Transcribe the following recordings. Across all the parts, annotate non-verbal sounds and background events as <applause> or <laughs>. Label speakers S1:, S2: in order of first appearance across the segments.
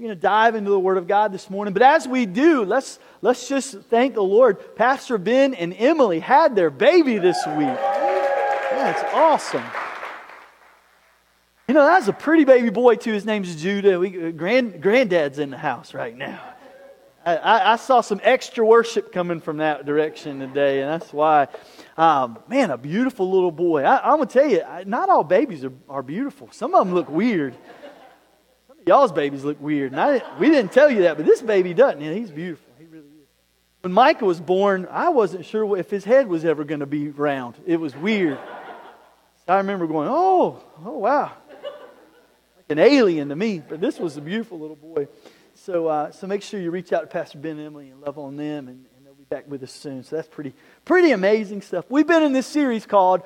S1: We're going to dive into the Word of God this morning. But as we do, let's, let's just thank the Lord. Pastor Ben and Emily had their baby this week. That's awesome. You know, that's a pretty baby boy, too. His name's Judah. We, grand, granddad's in the house right now. I, I, saw some extra worship coming from that direction today, and that's why, um, man, a beautiful little boy. I, am going to tell you, not all babies are, are beautiful. Some of them look weird. Y'all's babies look weird. And I, we didn't tell you that, but this baby doesn't. He's beautiful. He really is. When Micah was born, I wasn't sure if his head was ever going to be round. It was weird. I remember going, oh, oh, wow. Like an alien to me. But this was a beautiful little boy. So, uh, so make sure you reach out to Pastor Ben and Emily and love on them, and, and they'll be back with us soon. So that's pretty, pretty amazing stuff. We've been in this series called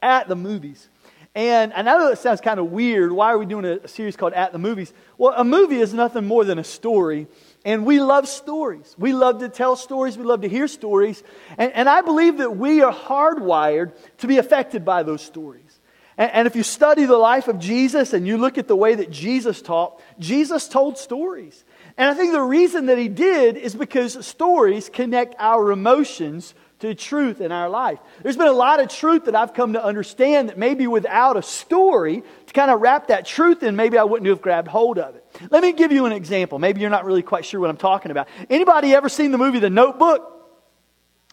S1: At the Movies. And I know that sounds kind of weird. Why are we doing a series called At the Movies? Well, a movie is nothing more than a story. And we love stories. We love to tell stories. We love to hear stories. And, and I believe that we are hardwired to be affected by those stories. And, and if you study the life of Jesus and you look at the way that Jesus taught, Jesus told stories. And I think the reason that he did is because stories connect our emotions to truth in our life. There's been a lot of truth that I've come to understand that maybe without a story to kind of wrap that truth in, maybe I wouldn't have grabbed hold of it. Let me give you an example. Maybe you're not really quite sure what I'm talking about. Anybody ever seen the movie The Notebook?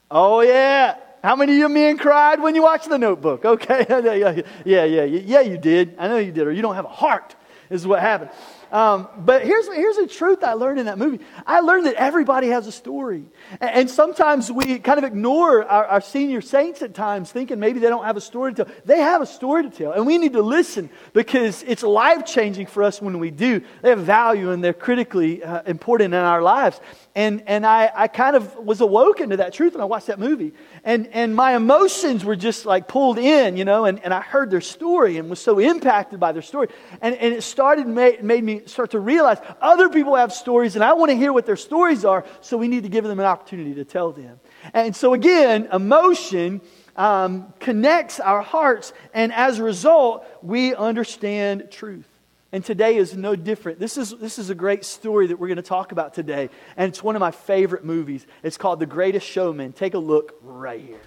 S1: Oh yeah. How many of you men cried when you watched The Notebook? Okay. <laughs> yeah, yeah, yeah. Yeah, you did. I know you did. Or you don't have a heart is what happened. Um, but here's, here's a truth I learned in that movie. I learned that everybody has a story. And, and sometimes we kind of ignore our, our, senior saints at times, thinking maybe they don't have a story to tell. They have a story to tell. And we need to listen because it's life changing for us when we do. They have value and they're critically uh, important in our lives. And, and I, I kind of was awoken to that truth when I watched that movie. And, and my emotions were just like pulled in, you know, and, and I heard their story and was so impacted by their story. And, and it started, made, made me start to realize other people have stories and I want to hear what their stories are, so we need to give them an opportunity to tell them. And so again, emotion um, connects our hearts, and as a result, we understand truth. And today is no different. This is, this is a great story that we're going to talk about today. And it's one of my favorite movies. It's called The Greatest Showman. Take a look right here.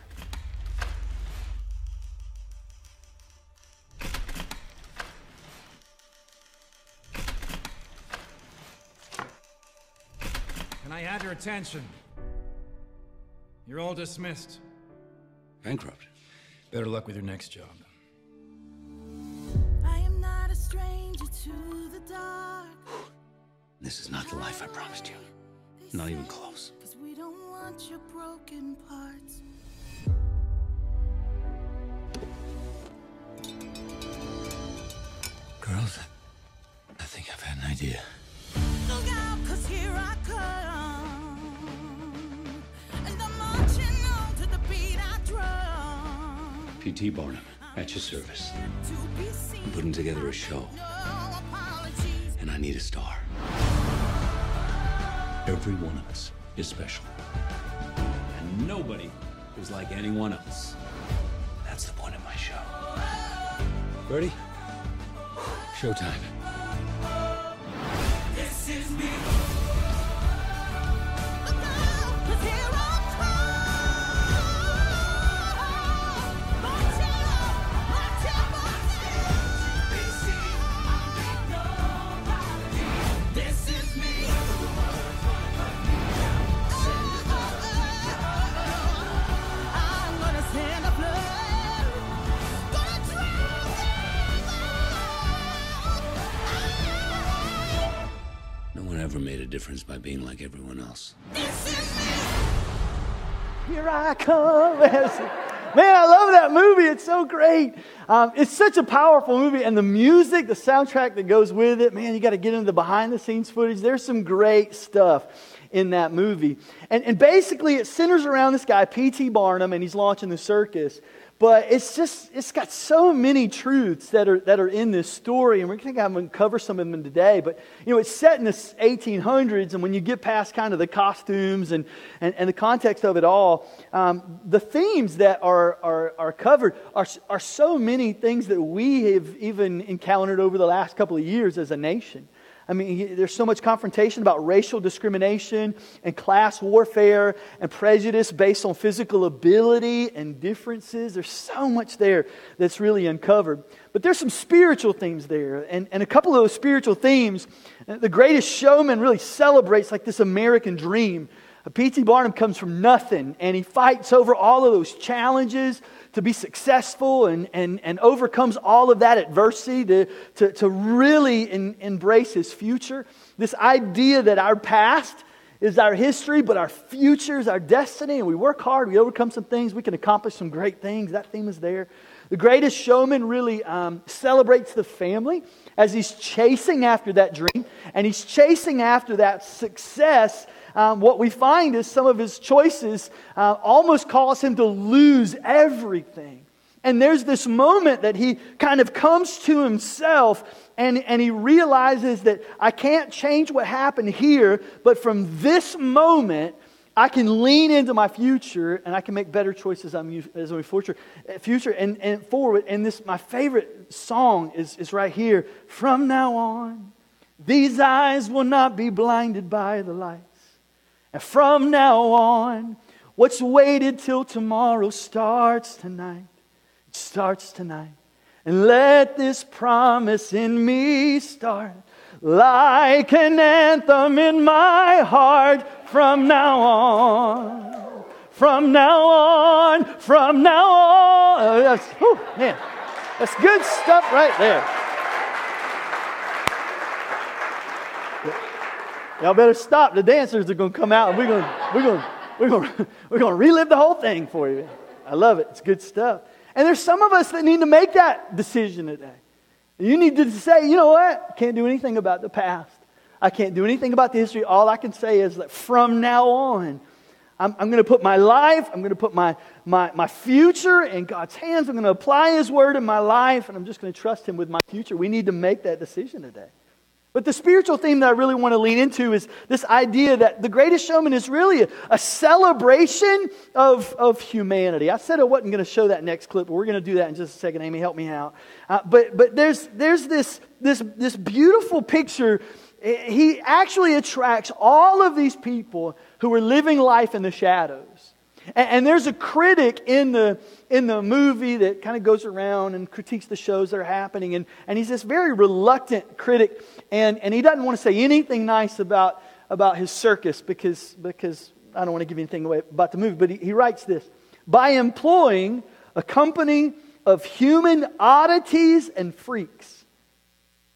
S2: Can I have your attention? You're all dismissed.
S3: Bankrupt.
S2: Better luck with your next job. <gasps>
S3: This is not the life I promised you. Not even close. Girls, I think I've had an idea. Look out, cause here I come. And I'm marching on to the beat I drum. P.T. Barnum, at your service. I'm putting together a show. And I need a star. Every one of us is special. And nobody is like anyone else. That's the point of my show. Ready? Showtime. This is me. Difference by being like everyone else.
S1: Here I come. Man, I love that movie. It's so great. Um, it's such a powerful movie. And the music, the soundtrack that goes with it, man, you got to get into the behind the scenes footage. There's some great stuff in that movie. And, and basically, it centers around this guy, P.T. Barnum, and he's launching the circus. But it's just, it's got so many truths that are, that are in this story, and we're going to cover some of them today. But, you know, it's set in the 1800s, and when you get past kind of the costumes and, and, and the context of it all, um, the themes that are, are, are covered are, are so many things that we have even encountered over the last couple of years as a nation. I mean, there's so much confrontation about racial discrimination and class warfare and prejudice based on physical ability and differences. There's so much there that's really uncovered. But there's some spiritual themes there. And, and a couple of those spiritual themes, the greatest showman really celebrates like this American dream. P.T. Barnum comes from nothing and he fights over all of those challenges to be successful and, and, and overcomes all of that adversity to, to, to really in, embrace his future. This idea that our past is our history, but our future is our destiny, and we work hard, we overcome some things, we can accomplish some great things. That theme is there. The greatest showman really um, celebrates the family as he's chasing after that dream and he's chasing after that success um, what we find is some of his choices uh, almost cause him to lose everything. And there's this moment that he kind of comes to himself and, and he realizes that I can't change what happened here, but from this moment, I can lean into my future and I can make better choices as my future. Future and, and forward. And this, my favorite song is, is right here. From now on, these eyes will not be blinded by the light. And from now on, what's waited till tomorrow starts tonight. It starts tonight. And let this promise in me start like an anthem in my heart from now on. From now on, from now on. That's, man, that's good stuff right there. Y'all better stop. The dancers are going to come out and we're going we're going we're going <laughs> we're going to relive the whole thing for you. I love it. It's good stuff. And there's some of us that need to make that decision today. You need to say, you know what? Can't do anything about the past. I can't do anything about the history. All I can say is that from now on, I'm, I'm going to put my life, I'm going to put my, my, my future in God's hands. I'm going to apply His word in my life, and I'm just going to trust Him with my future. We need to make that decision today. But the spiritual theme that I really want to lean into is this idea that the greatest showman is really a, a celebration of, of humanity. I said I wasn't going to show that next clip, but we're going to do that in just a second. Amy, help me out. Uh, but but there's, there's this, this, this beautiful picture. He actually attracts all of these people who are living life in the shadows. And, and there's a critic in the, in the movie that kind of goes around and critiques the shows that are happening. And, and he's this very reluctant critic. And, and he doesn't want to say anything nice about, about his circus because, because I don't want to give anything away about the movie. But he, he writes this By employing a company of human oddities and freaks,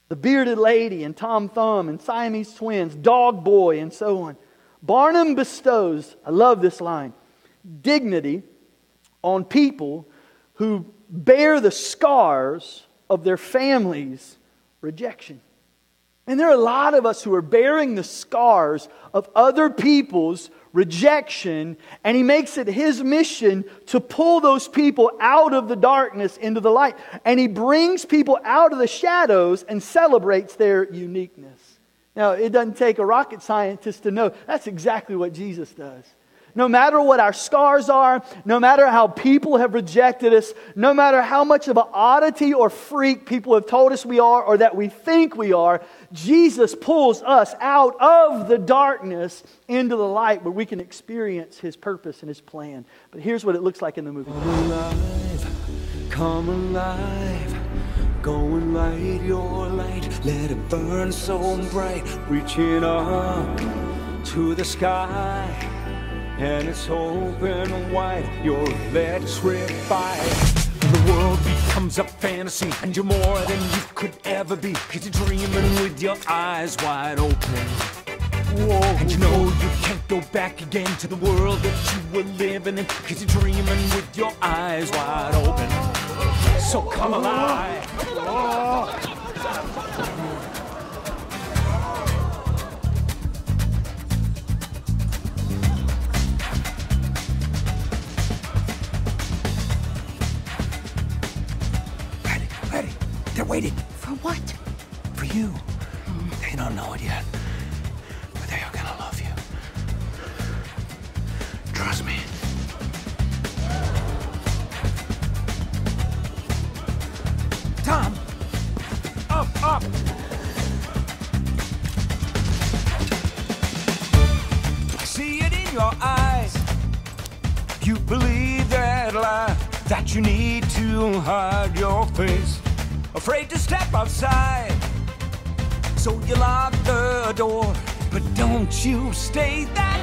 S1: the bearded lady and Tom Thumb and Siamese twins, Dog Boy, and so on. Barnum bestows, I love this line, dignity on people who bear the scars of their families' rejection. And there are a lot of us who are bearing the scars of other people's rejection, and he makes it his mission to pull those people out of the darkness into the light. And he brings people out of the shadows and celebrates their uniqueness. Now, it doesn't take a rocket scientist to know that's exactly what Jesus does. No matter what our scars are, no matter how people have rejected us, no matter how much of an oddity or freak people have told us we are or that we think we are, Jesus pulls us out of the darkness into the light where we can experience his purpose and his plan. But here's what it looks like in the movie.
S4: Come alive, come alive. Go and light your light, let it burn so bright, reaching up to the sky and it's open wide. Your legs electrified. The world becomes a fantasy, and you're more than you could ever be. Cause you're dreaming with your eyes wide open. Whoa. And you know you can't go back again to the world that you were living in. Cause you're dreaming with your eyes wide open. So come alive. Whoa. Waiting.
S5: For what?
S4: For you. They don't know it yet, But don't you stay that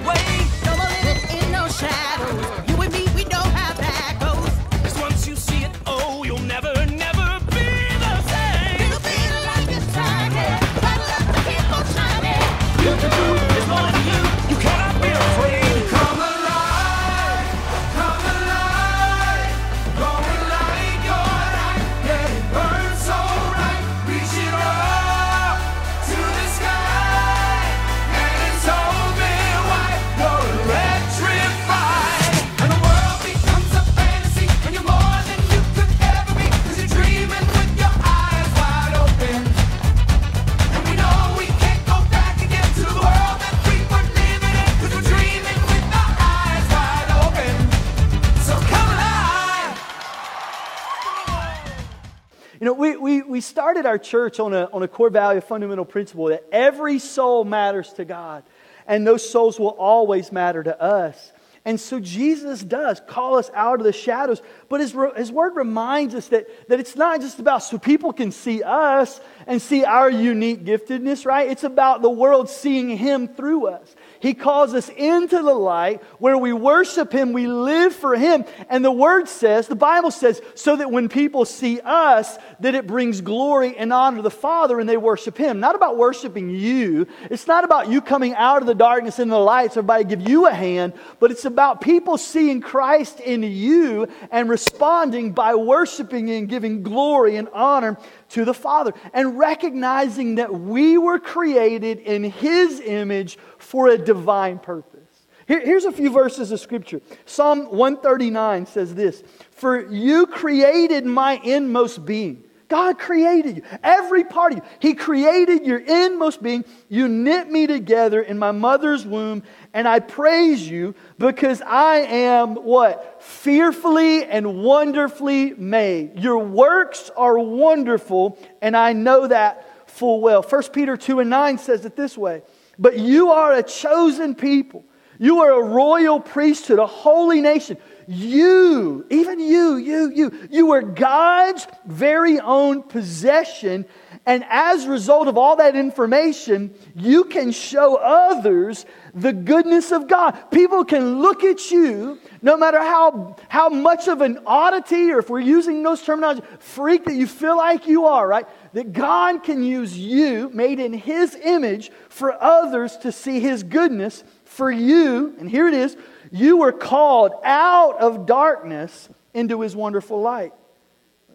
S1: started our church on a, on a core value, a fundamental principle that every soul matters to God, and those souls will always matter to us. And so Jesus does call us out of the shadows, but his, his word reminds us that, that it's not just about so people can see us and see our unique giftedness, right? It's about the world seeing him through us. He calls us into the light where we worship Him, we live for Him. And the Word says, the Bible says, so that when people see us, that it brings glory and honor to the Father and they worship Him. Not about worshiping you. It's not about you coming out of the darkness into the light so everybody give you a hand, but it's about people seeing Christ in you and responding by worshiping and giving glory and honor to the Father and recognizing that we were created in His image for a divine purpose. Here- here's a few verses of Scripture. Psalm 139 says this For you created my inmost being. God created you, every part of you. He created your inmost being. You knit me together in my mother's womb, and I praise you because I am what? Fearfully and wonderfully made. Your works are wonderful, and I know that full well. 1 Peter 2 and 9 says it this way But you are a chosen people, you are a royal priesthood, a holy nation. You, even you, you, you, you were God's very own possession. And as a result of all that information, you can show others the goodness of God. People can look at you, no matter how, how much of an oddity, or if we're using those terminology, freak that you feel like you are, right? That God can use you, made in His image, for others to see His goodness. For you, and here it is, you were called out of darkness into His wonderful light.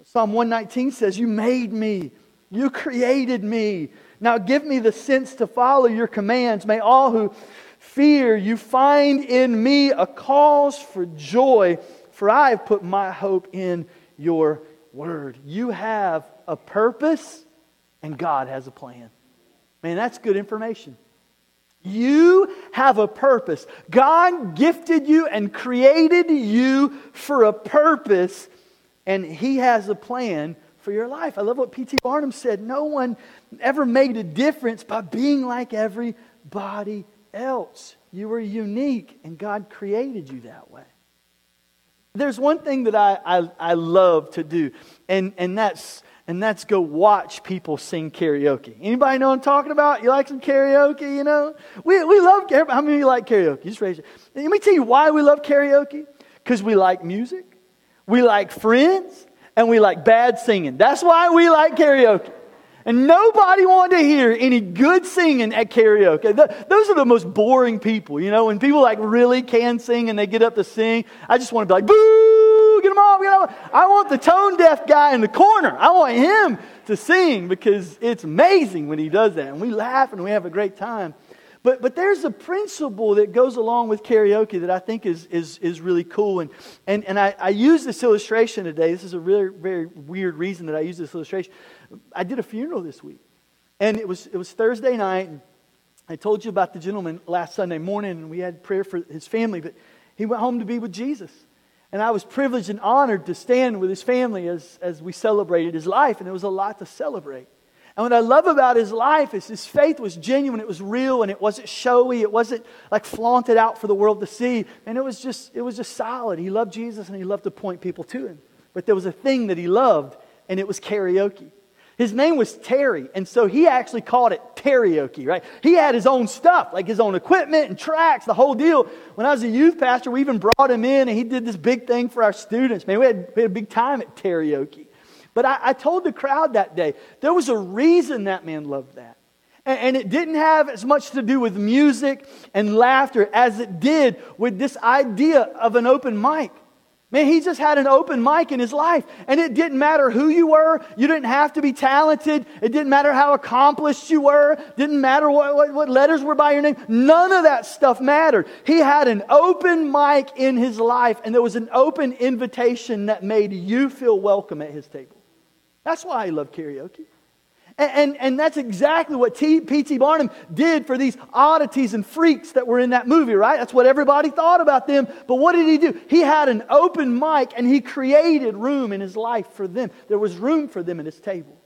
S1: Psalm 119 says, You made me, you created me. Now give me the sense to follow your commands. May all who fear you find in me a cause for joy, for I have put my hope in your word. You have a purpose, and God has a plan. Man, that's good information. You have a purpose. God gifted you and created you for a purpose, and He has a plan for your life. I love what P.T. Barnum said. No one ever made a difference by being like everybody else. You were unique, and God created you that way. There's one thing that I, I, I love to do, and, and, that's, and that's go watch people sing karaoke. Anybody know what I'm talking about? You like some karaoke, you know? We, we love karaoke. How many of you like karaoke? Just raise your Let me tell you why we love karaoke. Because we like music, we like friends, and we like bad singing. That's why we like karaoke. And nobody wanted to hear any good singing at karaoke. Th- those are the most boring people, you know. When people like really can sing and they get up to sing, I just want to be like, boo, get them get them. I want the tone deaf guy in the corner. I want him to sing because it's amazing when he does that. And we laugh and we have a great time. But, but there's a principle that goes along with karaoke that I think is, is, is really cool. And, and, and I, I use this illustration today. This is a really very weird reason that I use this illustration. I did a funeral this week. And it was, it was Thursday night. And I told you about the gentleman last Sunday morning, and we had prayer for his family. But he went home to be with Jesus. And I was privileged and honored to stand with his family as, as we celebrated his life. And there was a lot to celebrate. And what I love about his life is his faith was genuine, it was real, and it wasn't showy, it wasn't like flaunted out for the world to see. And it was just, it was just solid. He loved Jesus and he loved to point people to him. But there was a thing that he loved, and it was karaoke. His name was Terry, and so he actually called it karaoke, right? He had his own stuff, like his own equipment and tracks, the whole deal. When I was a youth pastor, we even brought him in, and he did this big thing for our students. Man, we had, we had a big time at karaoke. But I, I told the crowd that day, there was a reason that man loved that. And, and it didn't have as much to do with music and laughter as it did with this idea of an open mic. Man, he just had an open mic in his life. And it didn't matter who you were. You didn't have to be talented. It didn't matter how accomplished you were. Didn't matter what, what, what, letters were by your name. None of that stuff mattered. He had an open mic in his life, and there was an open invitation that made you feel welcome at his table. That's why I love karaoke. And, and, that's exactly what P.T. Barnum did for these oddities and freaks that were in that movie, right? That's what everybody thought about them. But what did he do? He had an open mic and he created room in his life for them. There was room for them at his table.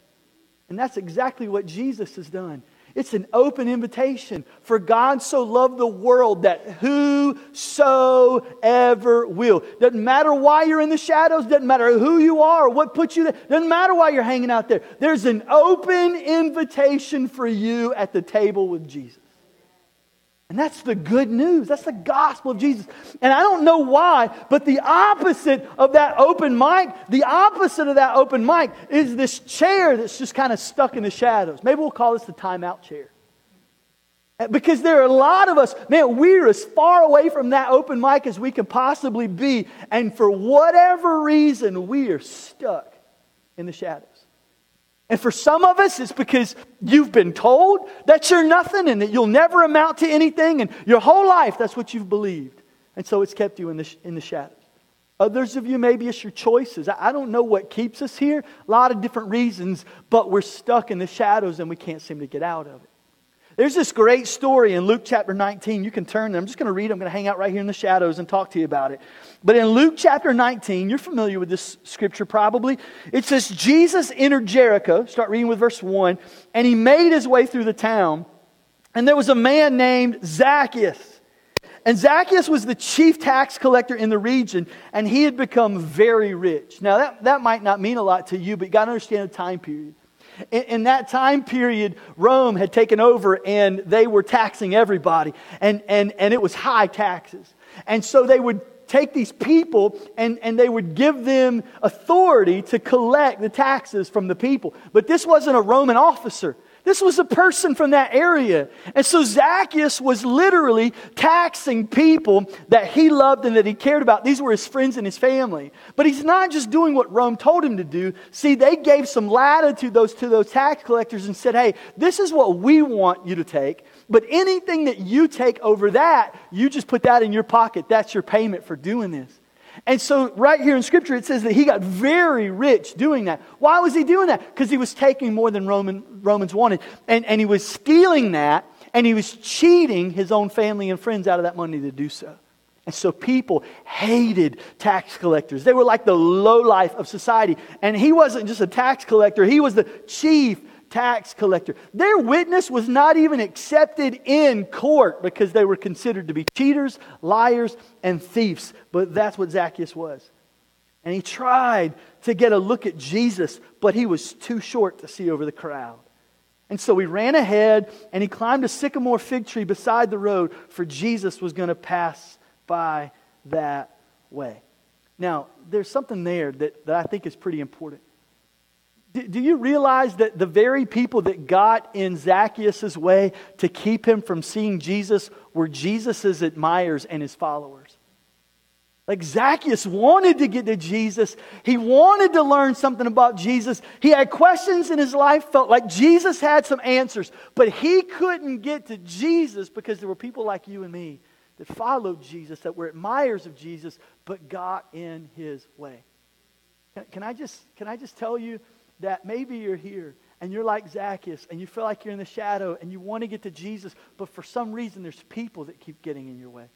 S1: And that's exactly what Jesus has done. It's an open invitation. For God so loved the world that whosoever will. Doesn't matter why you're in the shadows, doesn't matter who you are what put you there, doesn't matter why you're hanging out there. There's an open invitation for you at the table with Jesus. And that's the good news. That's the gospel of Jesus. And I don't know why, but the opposite of that open mic, the opposite of that open mic is this chair that's just kind of stuck in the shadows. Maybe we'll call this the timeout chair. Because there are a lot of us, man, we're as far away from that open mic as we can possibly be. And for whatever reason, we are stuck in the shadows. And for some of us, it's because you've been told that you're nothing and that you'll never amount to anything, and your whole life that's what you've believed. And so it's kept you in the, in the shadows. Others of you, maybe it's your choices. I don't know what keeps us here, a lot of different reasons, but we're stuck in the shadows and we can't seem to get out of it. There's this great story in Luke chapter 19. You can turn there. I'm just going to read. I'm going to hang out right here in the shadows and talk to you about it. But in Luke chapter 19, you're familiar with this scripture probably. It says, Jesus entered Jericho. Start reading with verse 1. And he made his way through the town. And there was a man named Zacchaeus. And Zacchaeus was the chief tax collector in the region, and he had become very rich. Now, that, that might not mean a lot to you, but you got to understand the time period. In, in, that time period, Rome had taken over and they were taxing everybody. And, and, and it was high taxes. And so they would take these people and, and they would give them authority to collect the taxes from the people. But this wasn't a Roman officer. This was a person from that area. And so Zacchaeus was literally taxing people that he loved and that he cared about. These were his friends and his family. But he's not just doing what Rome told him to do. See, they gave some latitude those, to those tax collectors and said, hey, this is what we want you to take. But anything that you take over that, you just put that in your pocket. That's your payment for doing this. And so, right here in Scripture, it says that he got very rich doing that. Why was he doing that? Because he was taking more than Roman, Romans wanted. And, and he was stealing that, and he was cheating his own family and friends out of that money to do so. And so people hated tax collectors. They were like the low life of society. And he wasn't just a tax collector, he was the chief tax collector. Their witness was not even accepted in court because they were considered to be cheaters, liars, and thieves. But that's what Zacchaeus was. And he tried to get a look at Jesus, but he was too short to see over the crowd. And so he ran ahead and he climbed a sycamore fig tree beside the road, for Jesus was going to pass by that way. Now, there's something there that, that I think is pretty important. Do you realize that the very people that got in Zacchaeus' way to keep him from seeing Jesus were Jesus' admirers and his followers? Like Zacchaeus wanted to get to Jesus. He wanted to learn something about Jesus. He had questions in his life, felt like Jesus had some answers, but he couldn't get to Jesus because there were people like you and me that followed Jesus, that were admirers of Jesus, but got in his way. Can, can I, just, can I just tell you? That maybe you're here and you're like Zacchaeus and you feel like you're in the shadow and you want to get to Jesus, but for some reason there's people that keep getting in your way.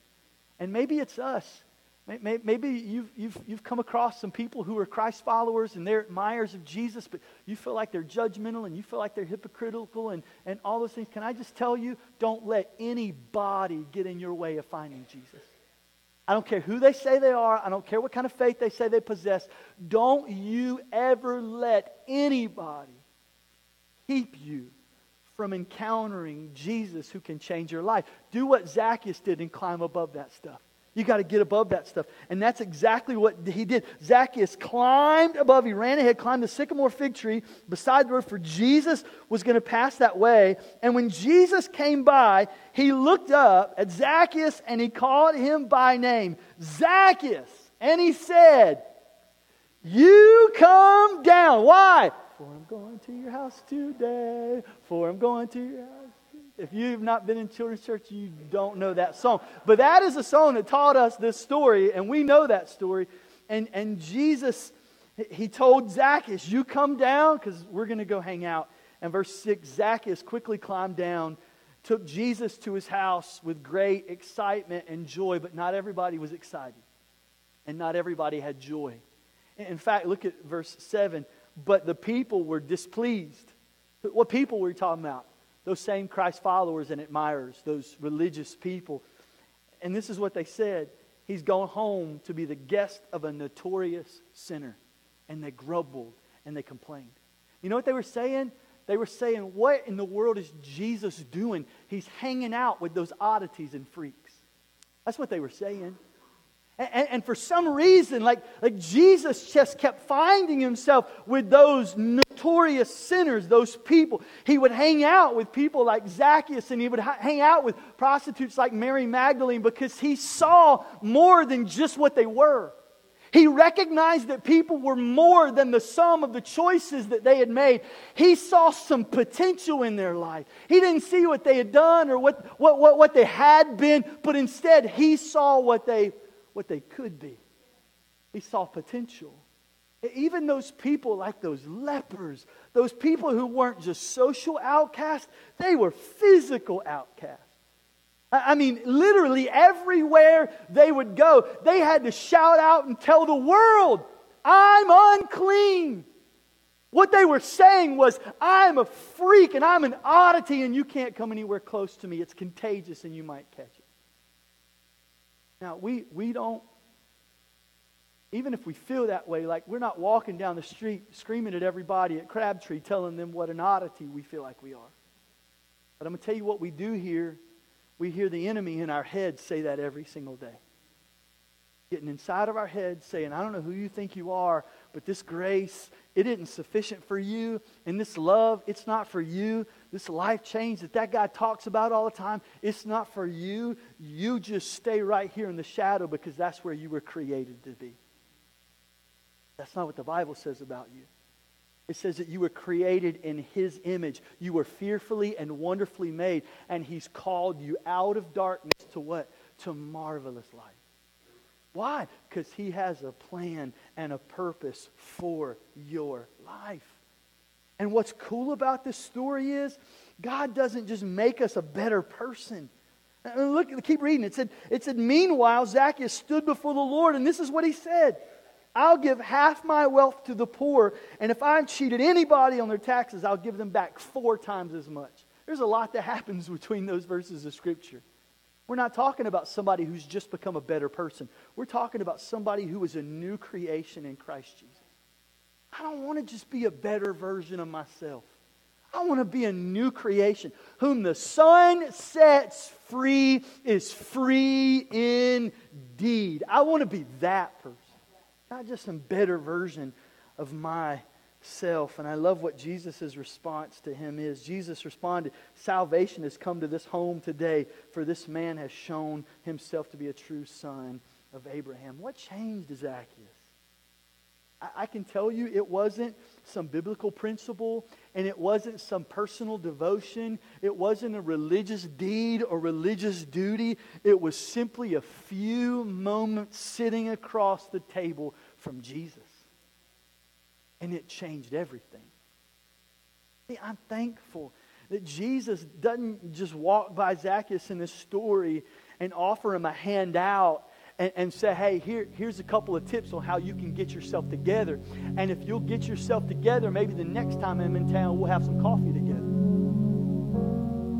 S1: And maybe it's us. Maybe you've, you've, you've come across some people who are Christ followers and they're admirers of Jesus, but you feel like they're judgmental and you feel like they're hypocritical and, and all those things. Can I just tell you, don't let anybody get in your way of finding Jesus. I don't care who they say they are. I don't care what kind of faith they say they possess. Don't you ever let anybody keep you from encountering Jesus who can change your life. Do what Zacchaeus did and climb above that stuff. You got to get above that stuff. And that's exactly what he did. Zacchaeus climbed above. He ran ahead, climbed the sycamore fig tree beside the road, for Jesus was going to pass that way. And when Jesus came by, he looked up at Zacchaeus and he called him by name Zacchaeus. And he said, You come down. Why? For I'm going to your house today. For I'm going to your house if you've not been in children's church, you don't know that song. But that is a song that taught us this story, and we know that story. And, and Jesus, he told Zacchaeus, You come down because we're going to go hang out. And verse 6 Zacchaeus quickly climbed down, took Jesus to his house with great excitement and joy, but not everybody was excited. And not everybody had joy. In fact, look at verse 7. But the people were displeased. What people were we talking about? Those same Christ followers and admirers, those religious people. And this is what they said He's gone home to be the guest of a notorious sinner. And they grumbled and they complained. You know what they were saying? They were saying, What in the world is Jesus doing? He's hanging out with those oddities and freaks. That's what they were saying. And, and, for some reason, like, like Jesus just kept finding himself with those notorious sinners, those people. He would hang out with people like Zacchaeus and he would ha- hang out with prostitutes like Mary Magdalene because he saw more than just what they were. He recognized that people were more than the sum of the choices that they had made. He saw some potential in their life. He didn't see what they had done or what, what, what, what they had been, but instead he saw what they what they could be. He saw potential. Even those people like those lepers, those people who weren't just social outcasts, they were physical outcasts. I mean, literally everywhere they would go, they had to shout out and tell the world, I'm unclean. What they were saying was, I'm a freak and I'm an oddity and you can't come anywhere close to me. It's contagious and you might catch it. Now, we, we don't, even if we feel that way, like we're not walking down the street screaming at everybody at Crabtree telling them what an oddity we feel like we are. But I'm going to tell you what we do here. We hear the enemy in our head say that every single day. Getting inside of our head saying, I don't know who you think you are, but this grace, it isn't sufficient for you. And this love, it's not for you. This life change that that guy talks about all the time, it's not for you. You just stay right here in the shadow because that's where you were created to be. That's not what the Bible says about you. It says that you were created in His image. You were fearfully and wonderfully made, and He's called you out of darkness to what? To marvelous light. Why? Because He has a plan and a purpose for your life. And what's cool about this story is God doesn't just make us a better person. Look, keep reading. It said, it said, Meanwhile, Zacchaeus stood before the Lord, and this is what he said I'll give half my wealth to the poor, and if I've cheated anybody on their taxes, I'll give them back four times as much. There's a lot that happens <laughs> between those verses of Scripture. We're not talking about somebody who's just become a better person. We're talking about somebody who is a new creation in Christ Jesus. I don't want to just be a better version of myself. I want to be a new creation. Whom the Son sets free is free indeed. I want to be that person, not just some better version of myself. And I love what Jesus' response to him is. Jesus responded, Salvation has come to this home today, for this man has shown himself to be a true son of Abraham. What changed Zacchaeus? I can tell you it wasn't some biblical principle and it wasn't some personal devotion. It wasn't a religious deed or religious duty. It was simply a few moments sitting across the table from Jesus. And it changed everything. See, I'm thankful that Jesus doesn't just walk by Zacchaeus in this story and offer him a handout and, and say, hey, here, here's a couple of tips on how you can get yourself together. And if you'll get yourself together, maybe the next time I'm in town, we'll have some coffee together.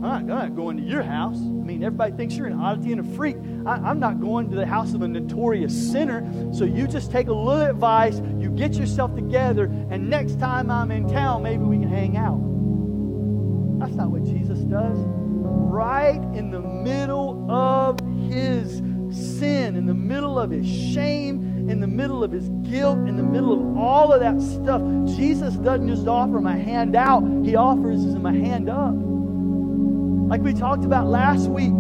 S1: I'm not, I'm going to your house. I mean, everybody thinks you're an oddity and a freak. I, I'm not going to the house of a notorious sinner. So you just take a little advice, you get yourself together, and next time I'm in town, maybe we can hang out. That's not what Jesus does. Right in the middle of his sin, in the middle of his shame, in the middle of his guilt, in the middle of all of that stuff, Jesus doesn't just offer him a hand out, he offers him a hand up. Like we talked about last week,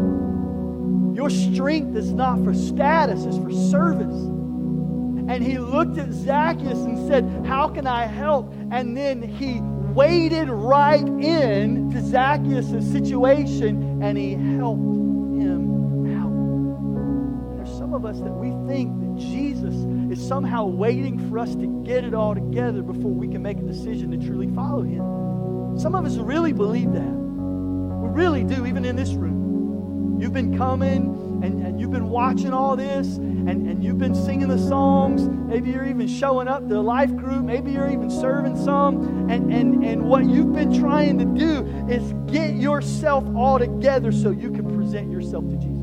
S1: your strength is not for status, it's for service. And he looked at Zacchaeus and said, How can I help? And then he waded right in to Zacchaeus' situation and he helped him out. And there's some of us that we think that Jesus is somehow waiting for us to get it all together before we can make a decision to truly follow him. Some of us really believe that really do, even in this room. You've been coming and, and you've been watching all this and, and you've been singing the songs. Maybe you're even showing up to a life group. Maybe you're even serving some. And, and, and what you've been trying to do is get yourself all together so you can present yourself to Jesus.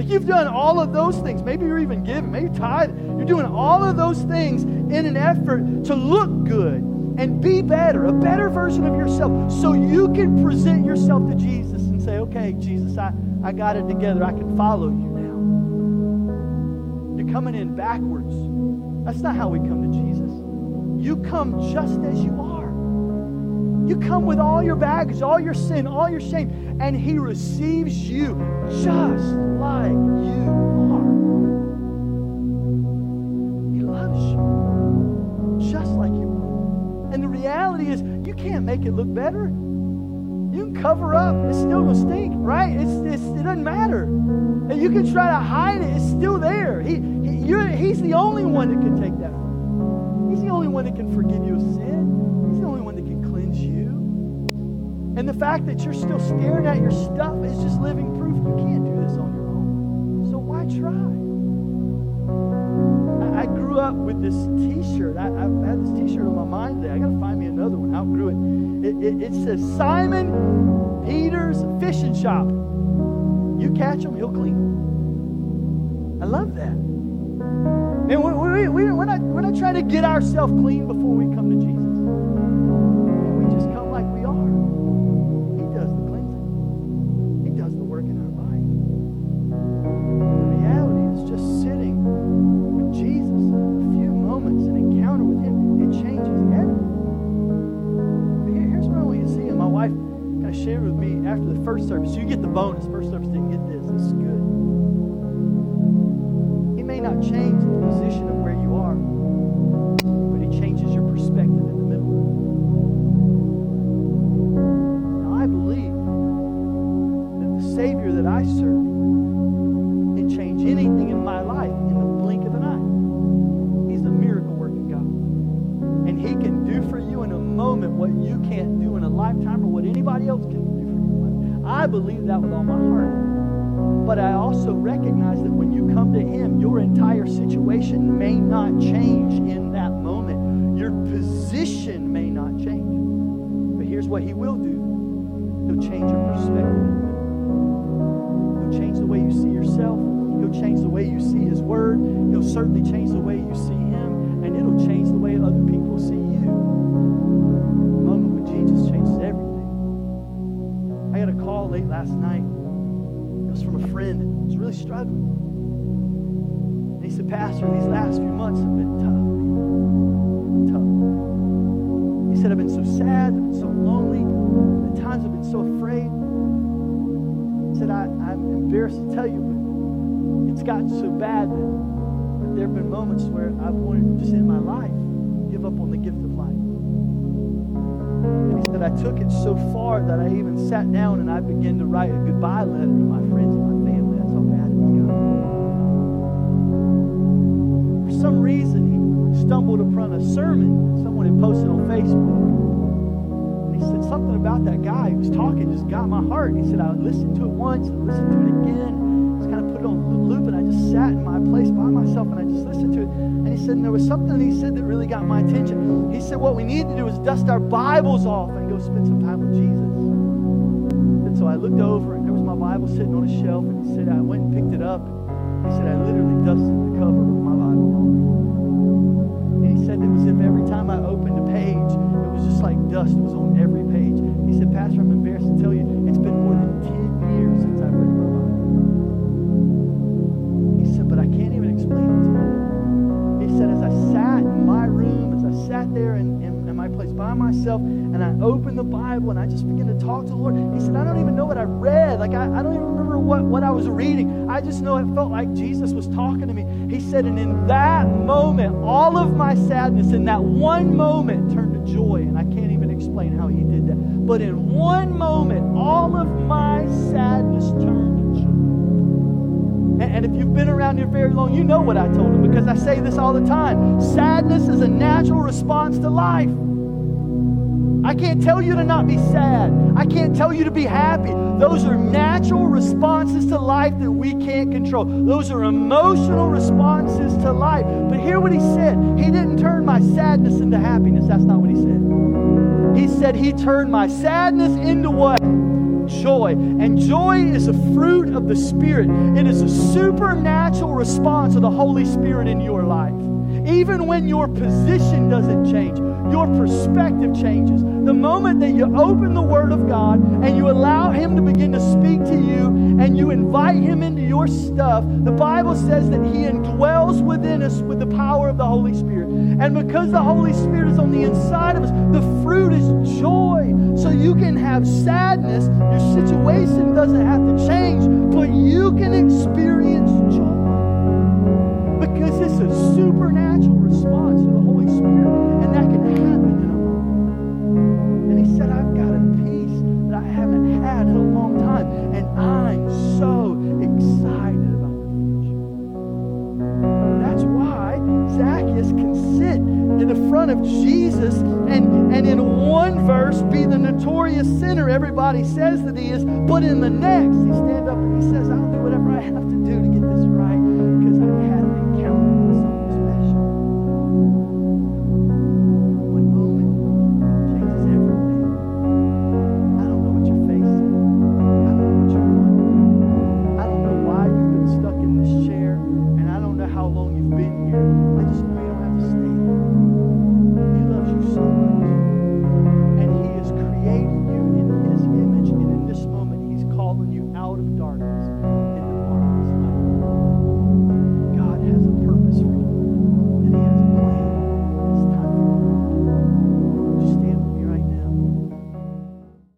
S1: Like you've done all of those things. Maybe you're even giving, maybe tithing. You're doing all of those things in an effort to look good and be better, a better version of yourself, so you can present yourself to Jesus and say, okay, Jesus, I, I got it together. I can follow you now. You're coming in backwards. That's not how we come to Jesus. You come just as you are. You come with all your baggage, all your sin, all your shame, and He receives you just like you can't make it look better. You can cover up, it's still gonna stink, right? It's, it's, it doesn't matter. And you can try to hide it, it's still there. He, he he's the only one that can take that He's the only one that can forgive you of sin. He's the only one that can cleanse you. And the fact that you're still staring at your stuff is just living proof you can't do this on your own. So why try? I grew up with this T-shirt. I, have had this T-shirt on my mind today. I got to find me another one. Outgrew it. It, it. it says Simon Peter's Fishing Shop. You catch them, he'll clean them. I love that. Man, we, we, we, we're, not, we're not trying to get ourselves clean before we come to Jesus. First service. You get the bonus. First service certainly change the way you see Him, and it'll change the way other people see you. The moment when Jesus changes everything. I got a call late last night. It was from a friend who was really struggling. And he said, Pastor, these last few months have been tough. Tough. He said, I've been so sad, I've been so lonely, at times I've been so afraid. He said, I, I'm embarrassed to tell you, but it's gotten so bad that there have been moments where I've wanted to just in my life give up on the gift of life. And he said, I took it so far that I even sat down and I began to write a goodbye letter to my friends and my family. That's how bad it's gotten. For some reason, he stumbled upon a sermon someone had posted on Facebook. And he said, something about that guy who was talking just got my heart. He said, I listened to it once and listened to it again. It's kind of put it on sat in my place by myself and I just listened to it. And he said, and there was something he said that really got my attention. He said, what we need to do is dust our Bibles off and go spend some time with Jesus. And so I looked over and there was my Bible sitting on a shelf and he said, I went and picked it up. He said, I literally dusted the cover with my Bible on. And he said it was if every time I opened a page, it was just like dust was on every page. He said, Pastor, I'm embarrassed to tell you, by myself, and I opened the Bible and I just began to talk to the Lord, he said, I don't even know what I read. Like, I, I don't even remember what, what I was reading. I just know it felt like Jesus was talking to me. He said, and in that moment, all of my sadness in that one moment turned to joy. And I can't even explain how he did that. But in one moment, all of my sadness turned to joy. And, and if you've been around here very long, you know what I told him because I say this all the time. Sadness is a natural response to life. I can't tell you to not be sad. I can't tell you to be happy. Those are natural responses to life that we can't control. Those are emotional responses to life. But hear what he said. He didn't turn my sadness into happiness. That's not what he said. He said he turned my sadness into what? Joy. And joy is a fruit of the Spirit. It is a supernatural response of the Holy Spirit in your life. Even when your position doesn't change, your perspective changes. The moment that you open the Word of God and you allow Him to begin to speak to you and you invite Him into your stuff, the Bible says that He indwells within us with the power of the Holy Spirit. And because the Holy Spirit is on the inside of us, the fruit is joy. So you can have sadness, your situation doesn't have to change, but you can experience joy because it's a supernatural response to the Holy Spirit, Jesus. And, and in one verse be the notorious sinner everybody says that he is, but in the next he stands up and he says, I'll do whatever I have to do to get this right